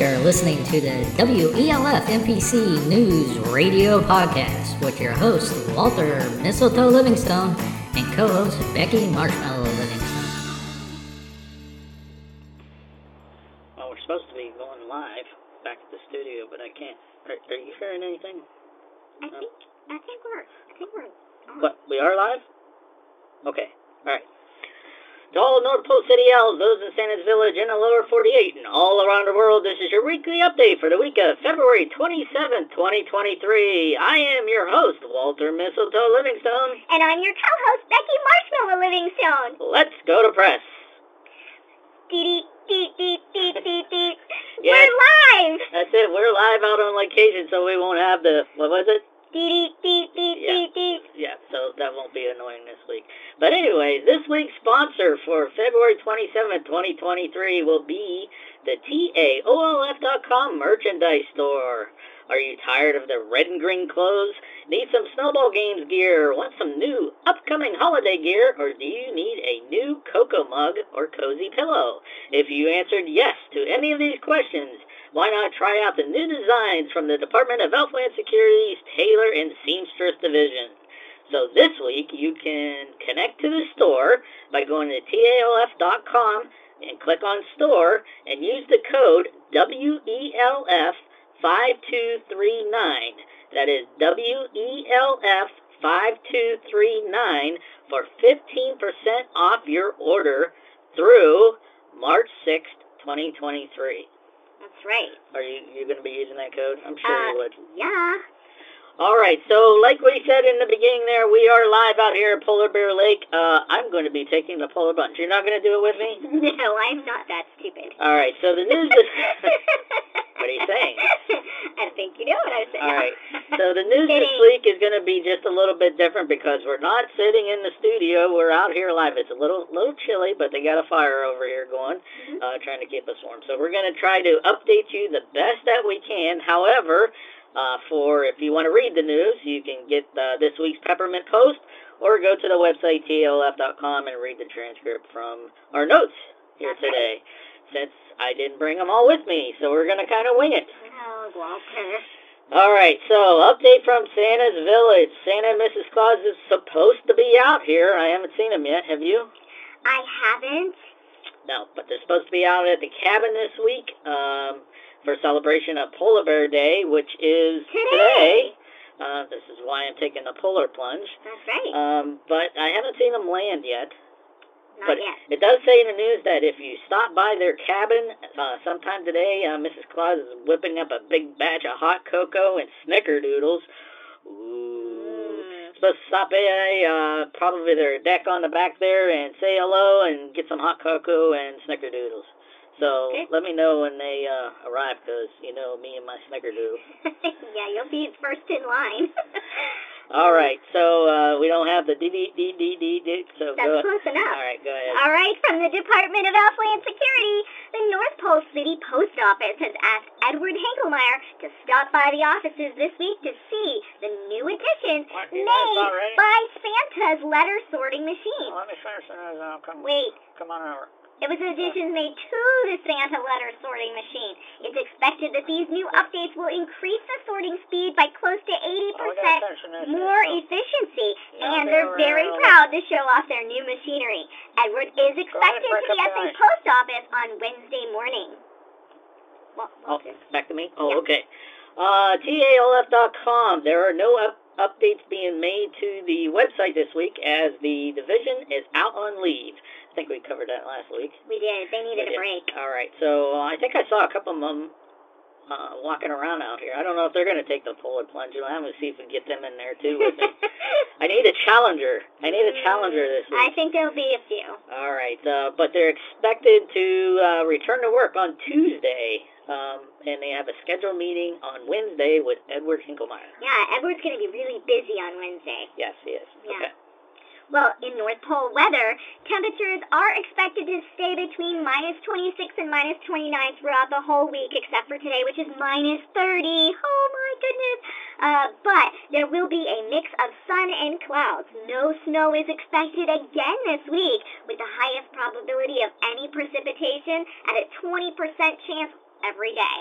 You're listening to the WELF NPC News Radio Podcast with your host, Walter Mistletoe Livingstone, and co host, Becky Marshmallow Livingstone. Well, we're supposed to be going live back at the studio, but I can't. Are, are you hearing anything? I think I think we're I think we're on. What? We are live? Okay. All right. To all North Pole City Owls, those in Santa's Village and the lower 48, and all around the world, this is your weekly update for the week of February 27th, 2023. I am your host, Walter Mistletoe Livingstone. And I'm your co-host Becky Marshmallow Livingstone. Let's go to press. Dee dee dee dee dee dee. We're live. That's it. We're live out on location, so we won't have the, what was it? Yeah. Yeah, so that won't be annoying this week. But anyway, this week's sponsor for February 27th, 2023 will be the TAOLF.com merchandise store. Are you tired of the red and green clothes? Need some snowball games gear? Want some new upcoming holiday gear? Or do you need a new cocoa mug or cozy pillow? If you answered yes to any of these questions, why not try out the new designs from the Department of Elfland Security's Tailor and Seamstress Division? So this week you can connect to the store by going to TAOLF.com and click on store and use the code E WELF5239. That is E WELF5239 for 15% off your order through March 6th, 2023. That's right. Are you you going to be using that code? I'm sure Uh, you would. Yeah. All right, so like we said in the beginning there, we are live out here at Polar Bear Lake. Uh, I'm going to be taking the polar plunge. You're not going to do it with me? No, I'm not that stupid. All right, so the news is... what are you saying? I think you know what I'm saying. All right, so the news this week is going to be just a little bit different because we're not sitting in the studio. We're out here live. It's a little little chilly, but they got a fire over here going, Mhm. uh, trying to keep us warm. So we're going to try to update you the best that we can. However, uh, for if you want to read the news, you can get uh, this week's Peppermint Post or go to the website tlf.com and read the transcript from our notes here today. Since I didn't bring them all with me, so we're going to kind of wing it. Oh, Walter. All right, so update from Santa's Village. Santa and Mrs. Claus is supposed to be out here. I haven't seen them yet. Have you? I haven't. No, but they're supposed to be out at the cabin this week um, for celebration of Polar Bear Day, which is Today. Uh, this is why I'm taking the polar plunge. That's right. Um, but I haven't seen them land yet. not but yet. it does say in the news that if you stop by their cabin uh, sometime today, uh, Mrs. Claus is whipping up a big batch of hot cocoa and snickerdoodles. Ooh. Mm. Supposed to stop by uh, probably their deck on the back there and say hello and get some hot cocoa and snickerdoodles. So Okay. let me know when they uh, arrive because, you know, me and my snickerdoodle. yeah, you'll be first in line. All right, so uh, we don't have the D D D D D D. So That's go. close enough. All right, go ahead. All right, from the Department of Elfland Security, the North Pole City Post Office has asked Edward Hinkelmeyer to stop by the offices this week to see the new addition What, you guys made already? by Santa's letter sorting machine. Let me finish this. Uh, come, Wait, come on over. It was additions made to the Santa letter sorting machine. It's expected that these new updates will increase the sorting speed by close to 80% more efficiency, and they're they're, very uh, proud to show off their new machinery. Edward is expected to be at the the post office on Wednesday morning. Well, Oh, back to me? Oh, Yeah. okay. Uh, TAOLF.com. There are no up- updates being made to the website this week as the division is out on leave. I think we covered that last week. we did. They needed We did. a break. All right. So uh, I think I saw a couple of them uh, walking around out here. I don't know if they're going to take the polar plunge. I'm going to see if we can get them in there too with me. I need a challenger. I need a challenger this week. I think there'll be a few. All right, uh, but they're expected to uh, return to work on Tuesday, um, and they have a scheduled meeting on Wednesday with Edward Hinklemeyer. Yeah, Edward's going to be really busy on Wednesday. Yes, he is. Yeah. Okay well, in North Pole weather, temperatures are expected to stay between minus 26 and minus 29 throughout the whole week, except for today, which is minus 30. Oh my goodness! Uh, but there will be a mix of sun and clouds. No snow is expected again this week, with the highest probability of any precipitation at a 20% chance every day.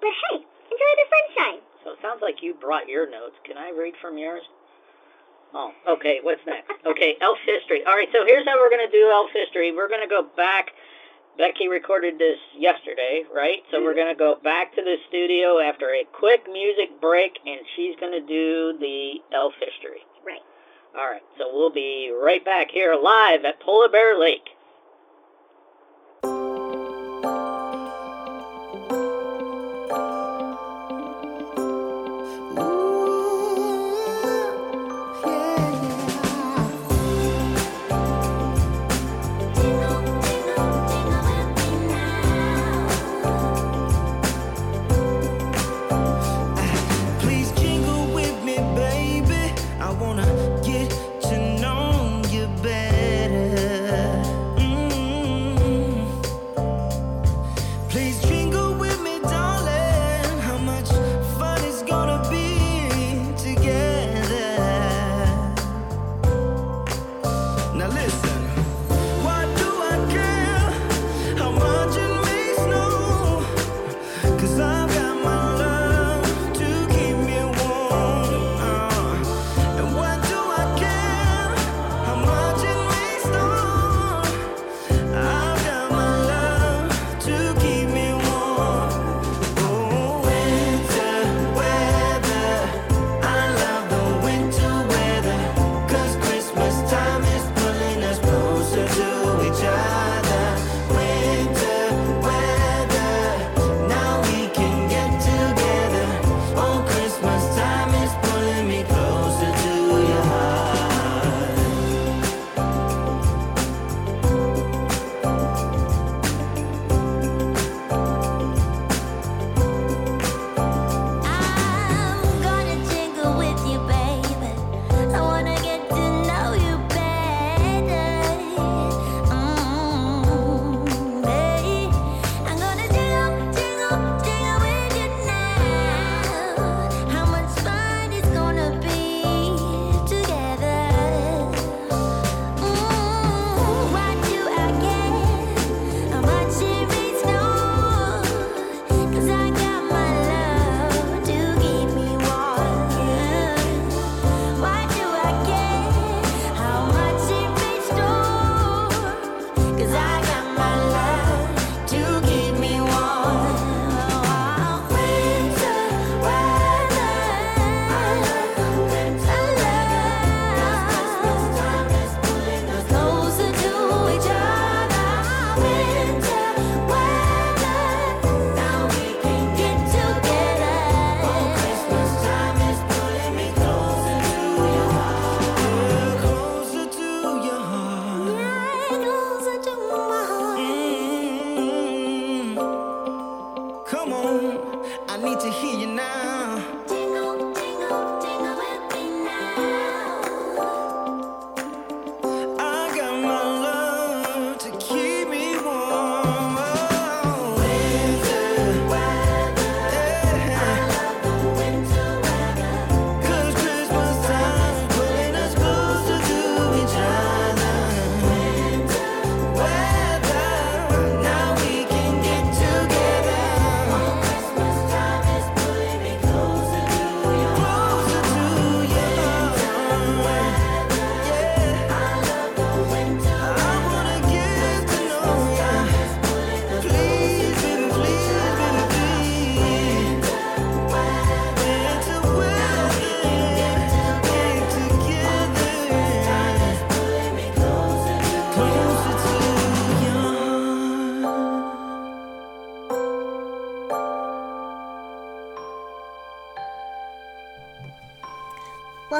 But hey, enjoy the sunshine. So it sounds like you brought your notes. Can I read from yours? Oh, okay. What's next? Okay, elf history. All right, so here's how we're going to do elf history. We're going to go back. Becky recorded this yesterday, right? So we're going to go back to the studio after a quick music break, and she's going to do the elf history. Right. All right, so we'll be right back here live at Polar Bear Lake.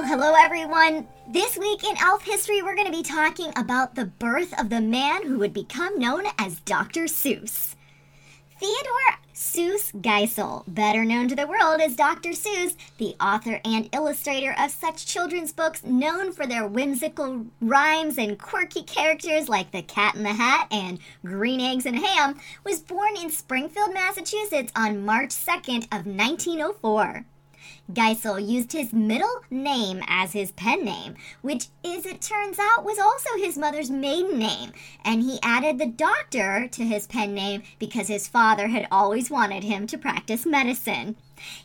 hello everyone. This week in elf history, we're going to be talking about the birth of the man who would become known as Dr. Seuss. Theodore Seuss Geisel, better known to the world as Dr. Seuss, the author and illustrator of such children's books known for their whimsical rhymes and quirky characters like The Cat in the Hat and Green Eggs and Ham, was born in Springfield, Massachusetts on March 2nd of 1904. Geisel used his middle name as his pen name, which, as it turns out, was also his mother's maiden name, and he added the doctor to his pen name because his father had always wanted him to practice medicine.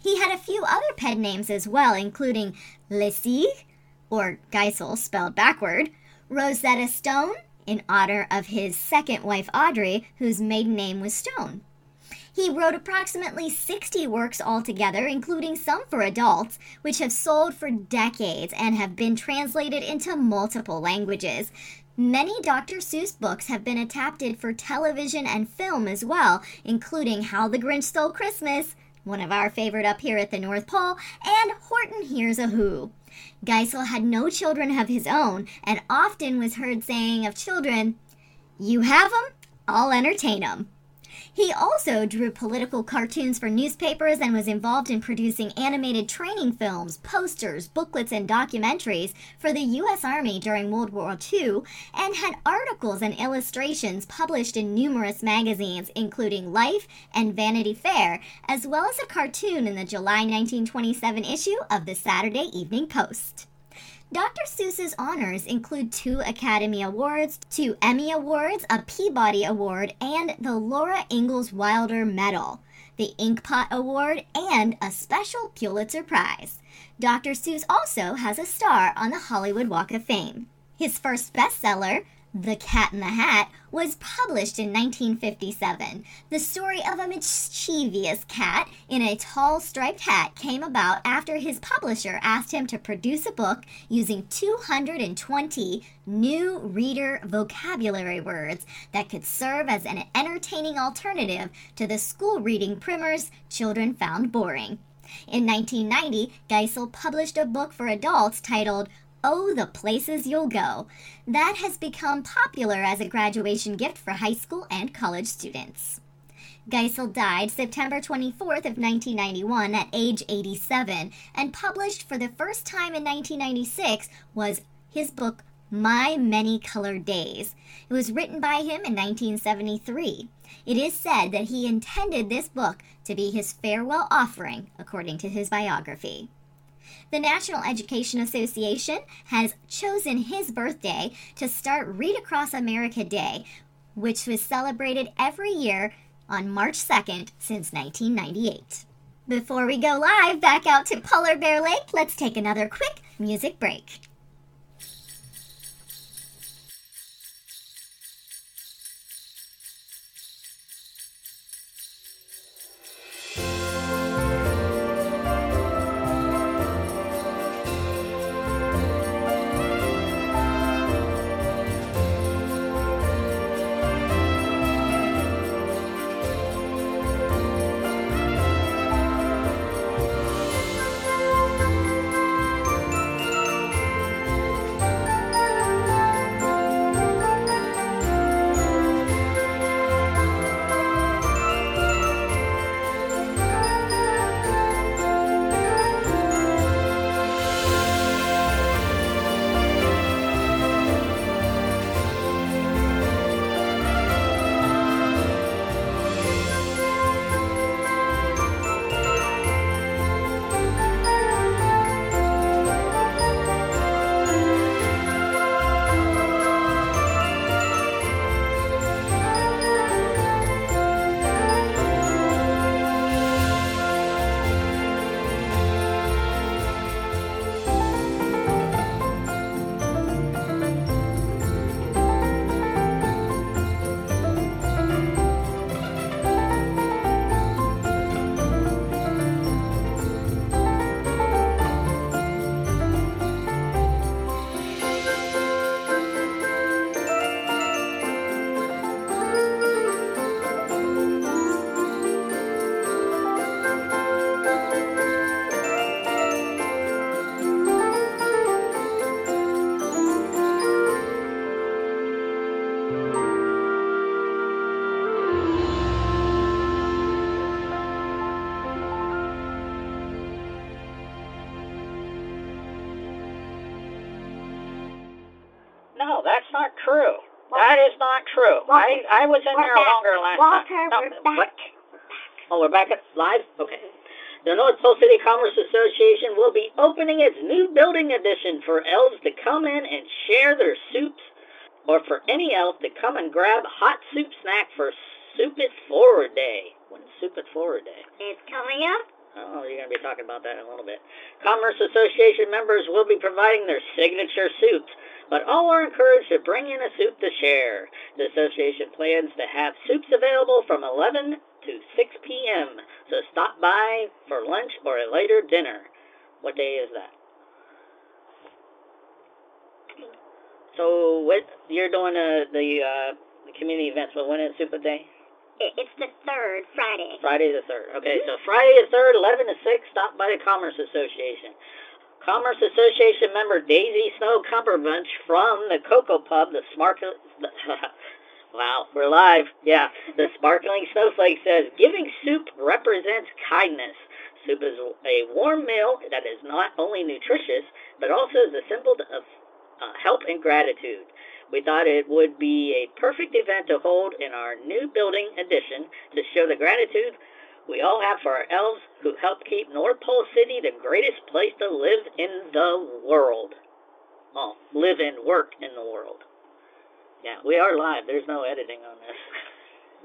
He had a few other pen names as well, including LeSieg, or Geisel spelled backward, Rosetta Stone, in honor of his second wife Audrey, whose maiden name was Stone. He wrote approximately 60 works altogether, including some for adults, which have sold for decades and have been translated into multiple languages. Many Dr. Seuss books have been adapted for television and film as well, including How the Grinch Stole Christmas, one of our favorite up here at the North Pole, and Horton Hears a Who. Geisel had no children of his own and often was heard saying of children, You have 'em, I'll entertain 'em. He also drew political cartoons for newspapers and was involved in producing animated training films, posters, booklets, and documentaries for the U.S. Army during World War II, and had articles and illustrations published in numerous magazines, including Life and Vanity Fair, as well as a cartoon in the July 1927 issue of the Saturday Evening Post. Dr. Seuss's honors include two Academy Awards, two Emmy Awards, a Peabody Award, and the Laura Ingalls Wilder Medal, the Inkpot Award, and a special Pulitzer Prize. Dr. Seuss also has a star on the Hollywood Walk of Fame. His first bestseller, The Cat in the Hat, was published in 1957. The story of a mischievous cat in a tall striped hat came about after his publisher asked him to produce a book using 220 new reader vocabulary words that could serve as an entertaining alternative to the school reading primers children found boring. In 1990, Geisel published a book for adults titled Oh, the Places You'll Go. That has become popular as a graduation gift for high school and college students. Geisel died September 24th of 1991 at age 87 and published for the first time in 1996 was his book My Many Colored Days. It was written by him in 1973. It is said that he intended this book to be his farewell offering, according to his biography. The National Education Association has chosen his birthday to start Read Across America Day, which was celebrated every year on March 2nd since 1998. Before we go live back out to Polar Bear Lake, let's take another quick music break. I, was in We're there back. longer last Walter, time. No, we're back. what? Oh, we're back at live? Okay. The North Pole City Commerce Association will be opening its new building addition for elves to come in and share their soups, or for any elf to come and grab hot soup snack for Soup It Forward Day. When's Soup It Forward Day? It's coming up. Oh, you're going to be talking about that in a little bit. Commerce Association members will be providing their signature soups, but all are encouraged to bring in a soup to share. The association plans to have soups available from 11 to 6 p.m., so stop by for lunch or a later dinner. What day is that? So, what you're doing uh, the uh, community events, but when is Super Day? It, it's the third Friday. Friday the 3rd. Okay, so Friday the 3rd, 11 to 6, stop by the Commerce Association. Commerce Association member Daisy Snow Cumberbunch from the Cocoa Pub, the Smart... wow, we're live. Yeah, the Sparkling Snowflake says, giving soup represents kindness. Soup is a warm meal that is not only nutritious, but also is a symbol of uh, help and gratitude. We thought it would be a perfect event to hold in our new building addition to show the gratitude we all have for our elves who help keep North Pole City the greatest place to live in the world. Oh, live and work in the world. Yeah, we are live. There's no editing on this.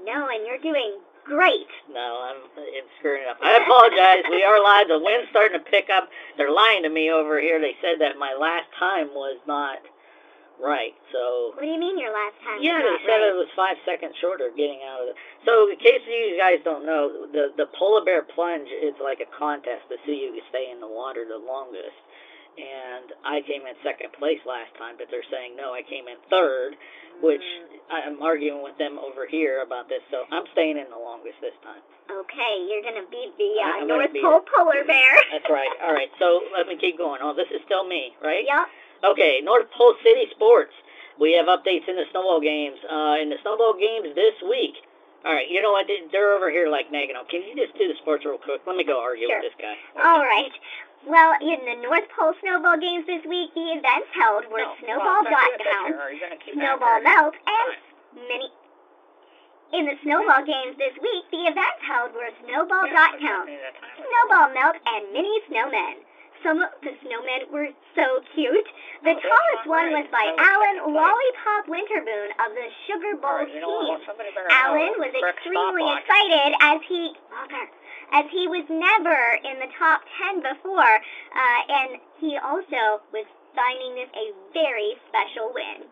No, and you're doing great. No, I'm, I'm screwing it up. I apologize. we are live. The wind's starting to pick up. They're lying to me over here. They said that my last time was not right. So What do you mean your last time? Yeah, they said right? it was five seconds shorter getting out of it. So, in case you guys don't know, the the polar bear plunge is like a contest to see who can stay in the water the longest. And I came in second place last time, but they're saying no, I came in third, which I'm arguing with them over here about this. So I'm staying in the longest this time. Okay, you're gonna beat the uh, North Pole polar bear. That's right. All right. So let me keep going. Oh, this is still me, right? Yep. Okay, North Pole City Sports. We have updates in the snowball games. Uh, in the snowball games this week. All right, you know what? they- They're over here like nagging. Can you just do the sports real quick? Let me go argue Sure. with this guy. All right. Well, in the North Pole Snowball Games this week, the events held were Snowball.com, Snowball Melt, and mini. In the Snowball Games this week, the events held were snowball dot Snowball.com, Snowball Melt, and Mini Snowmen. Some of the snowmen were so cute. The Oh, tallest one was by Alan Lollipop Winterboon of the Sugar Bowl team. Alan was extremely excited as he as he was never in the top 10 before, uh, and he also was finding this a very special win.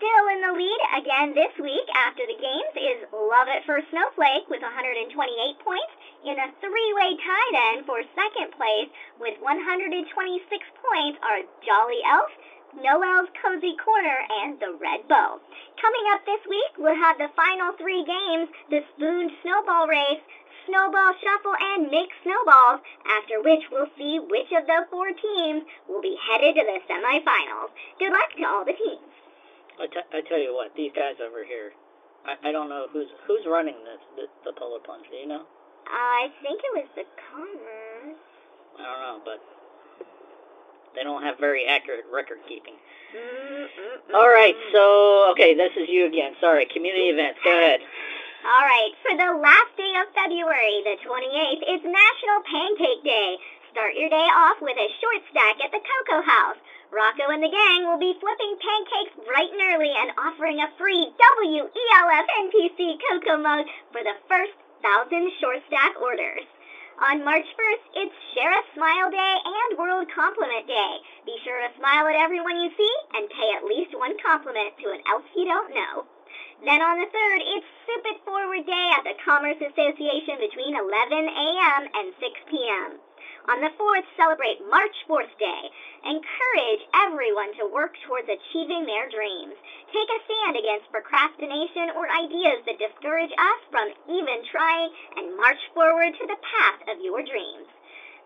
Still in the lead again this week after the games is Love It for Snowflake with 128 points in a three-way tie then for second place with 126 points are Jolly Elf, Noel's Cozy Corner, and the Red Bow. Coming up this week, we'll have the final three games, the Spooned Snowball Race, Snowball Shuffle, and Make Snowballs, after which we'll see which of the four teams will be headed to the semifinals. Good luck to all the teams. I, t- I tell you what, these guys over here, I, I don't know who's who's running this the, the polar plunge. Do you know? Uh, I think it was the Commerce. I don't know, but they don't have very accurate record keeping. Mm-mm-mm. All right, so okay, this is you again. Sorry, community events. Go ahead. All right, for the last day of February, the 28th, it's National Pancake Day. Start your day off with a short stack at the Cocoa House. Rocco and the gang will be flipping pancakes bright and early and offering a free WELF NPC Cocoa mug for the first thousand short stack orders. On March 1st, it's Share a Smile Day and World Compliment Day. Be sure to smile at everyone you see and pay at least one compliment to an elf you don't know. Then on the 3rd, it's Soup It Forward Day at the Commerce Association between 11 a.m. and 6 p.m. On the 4th, celebrate March 4th Day. Encourage everyone to work towards achieving their dreams. Take a stand against procrastination or ideas that discourage us from even trying and march forward to the path of your dreams.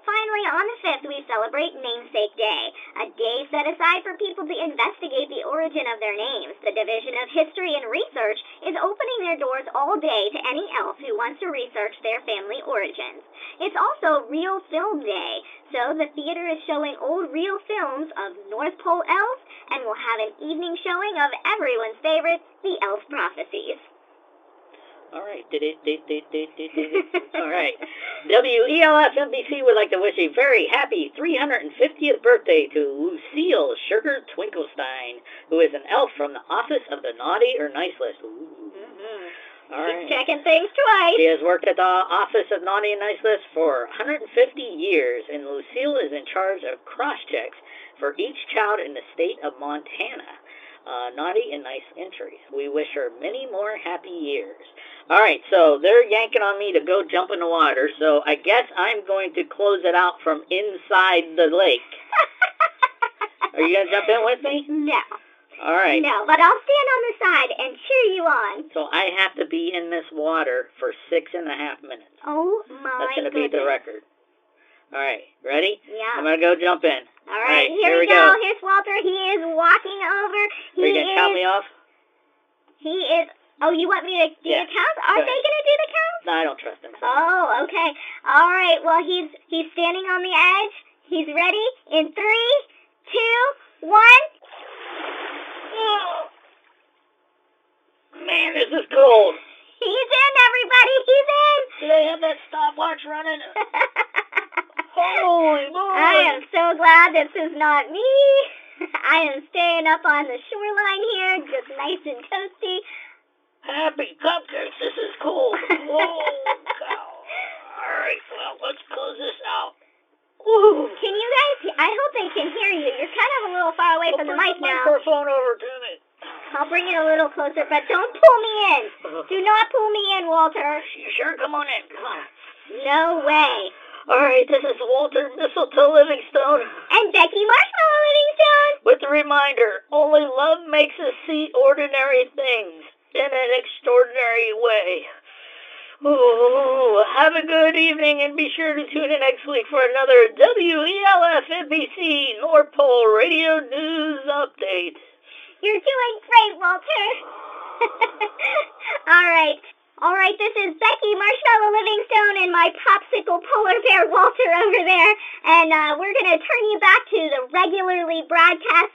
Finally, on the 5th, we celebrate Namesake Day, a day set aside for people to investigate the origin of their names. The Division of History and Research is opening their doors all day to any elf who wants to research their family origins. It's also Reel Film Day, so the theater is showing old reel films of North Pole elves and will have an evening showing of everyone's favorite, The Elf Prophecies. All right. All right. WELF NPC would like to wish a very happy 350th birthday to Lucille Sugar Twinklestein, who is an elf from the Office of the Naughty or Nice List. Ooh. Mm-hmm. All right. Checking things twice. She has worked at the Office of Naughty and Nice List for 150 years, and Lucille is in charge of cross checks for each child in the state of Montana. Uh, naughty and nice entries. We wish her many more happy years. All right, so they're yanking on me to go jump in the water, so I guess I'm going to close it out from inside the lake. Are you going to jump in with me? No. All right. No, but I'll stand on the side and cheer you on. So I have to be in this water for six and a half minutes. Oh my god. That's going to be the record. All right, ready? Yeah. I'm going to go jump in. All right, right, here, here we go. go. Here's Walter. He is walking over. He Are you to is. count me off? He is. Oh, you want me to do Yeah. the count? Are Go they ahead. going to do the count? No, I don't trust him. so- Oh, okay. All right. Well, he's he's standing on the edge. He's ready. In three, two, one. Man, this is cold. He's in, everybody. He's in. Do they have that stopwatch running? Holy moly. I am so glad this is not me. I am staying up on the shoreline here, just nice and toasty. Happy cupcakes. This is cool. Whoa. All right, well, let's close this out. Woo. Can you guys? Hear I hope they can hear you. You're kind of a little far away from the mic now. microphone over to me. I'll bring it a little closer, but don't pull me in. Do not pull me in, Walter. You sure? Come on in. Come on. No way. All right, this is Walter Mistletoe Livingstone And Becky Marshmallow Livingstone. with the reminder, only love makes us see ordinary things in an extraordinary way. Ooh, have a good evening and be sure to tune in next week for another E WELF NPC North Pole Radio News Update. You're doing great, Walter. All right. All right, this is Becky Marshmallow Livingstone and my popsicle polar bear Walter over there. And uh, we're going to turn you back to the regularly broadcast,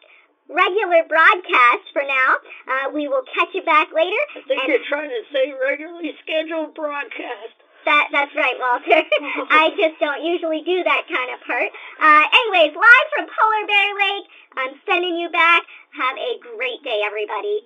regular broadcast for now. Uh, we will catch you back later. I think you're trying to say regularly scheduled broadcast. That, that's right, Walter. I just don't usually do that kind of part. Uh, anyways, live from Polar Bear Lake, I'm sending you back. Have a great day, everybody.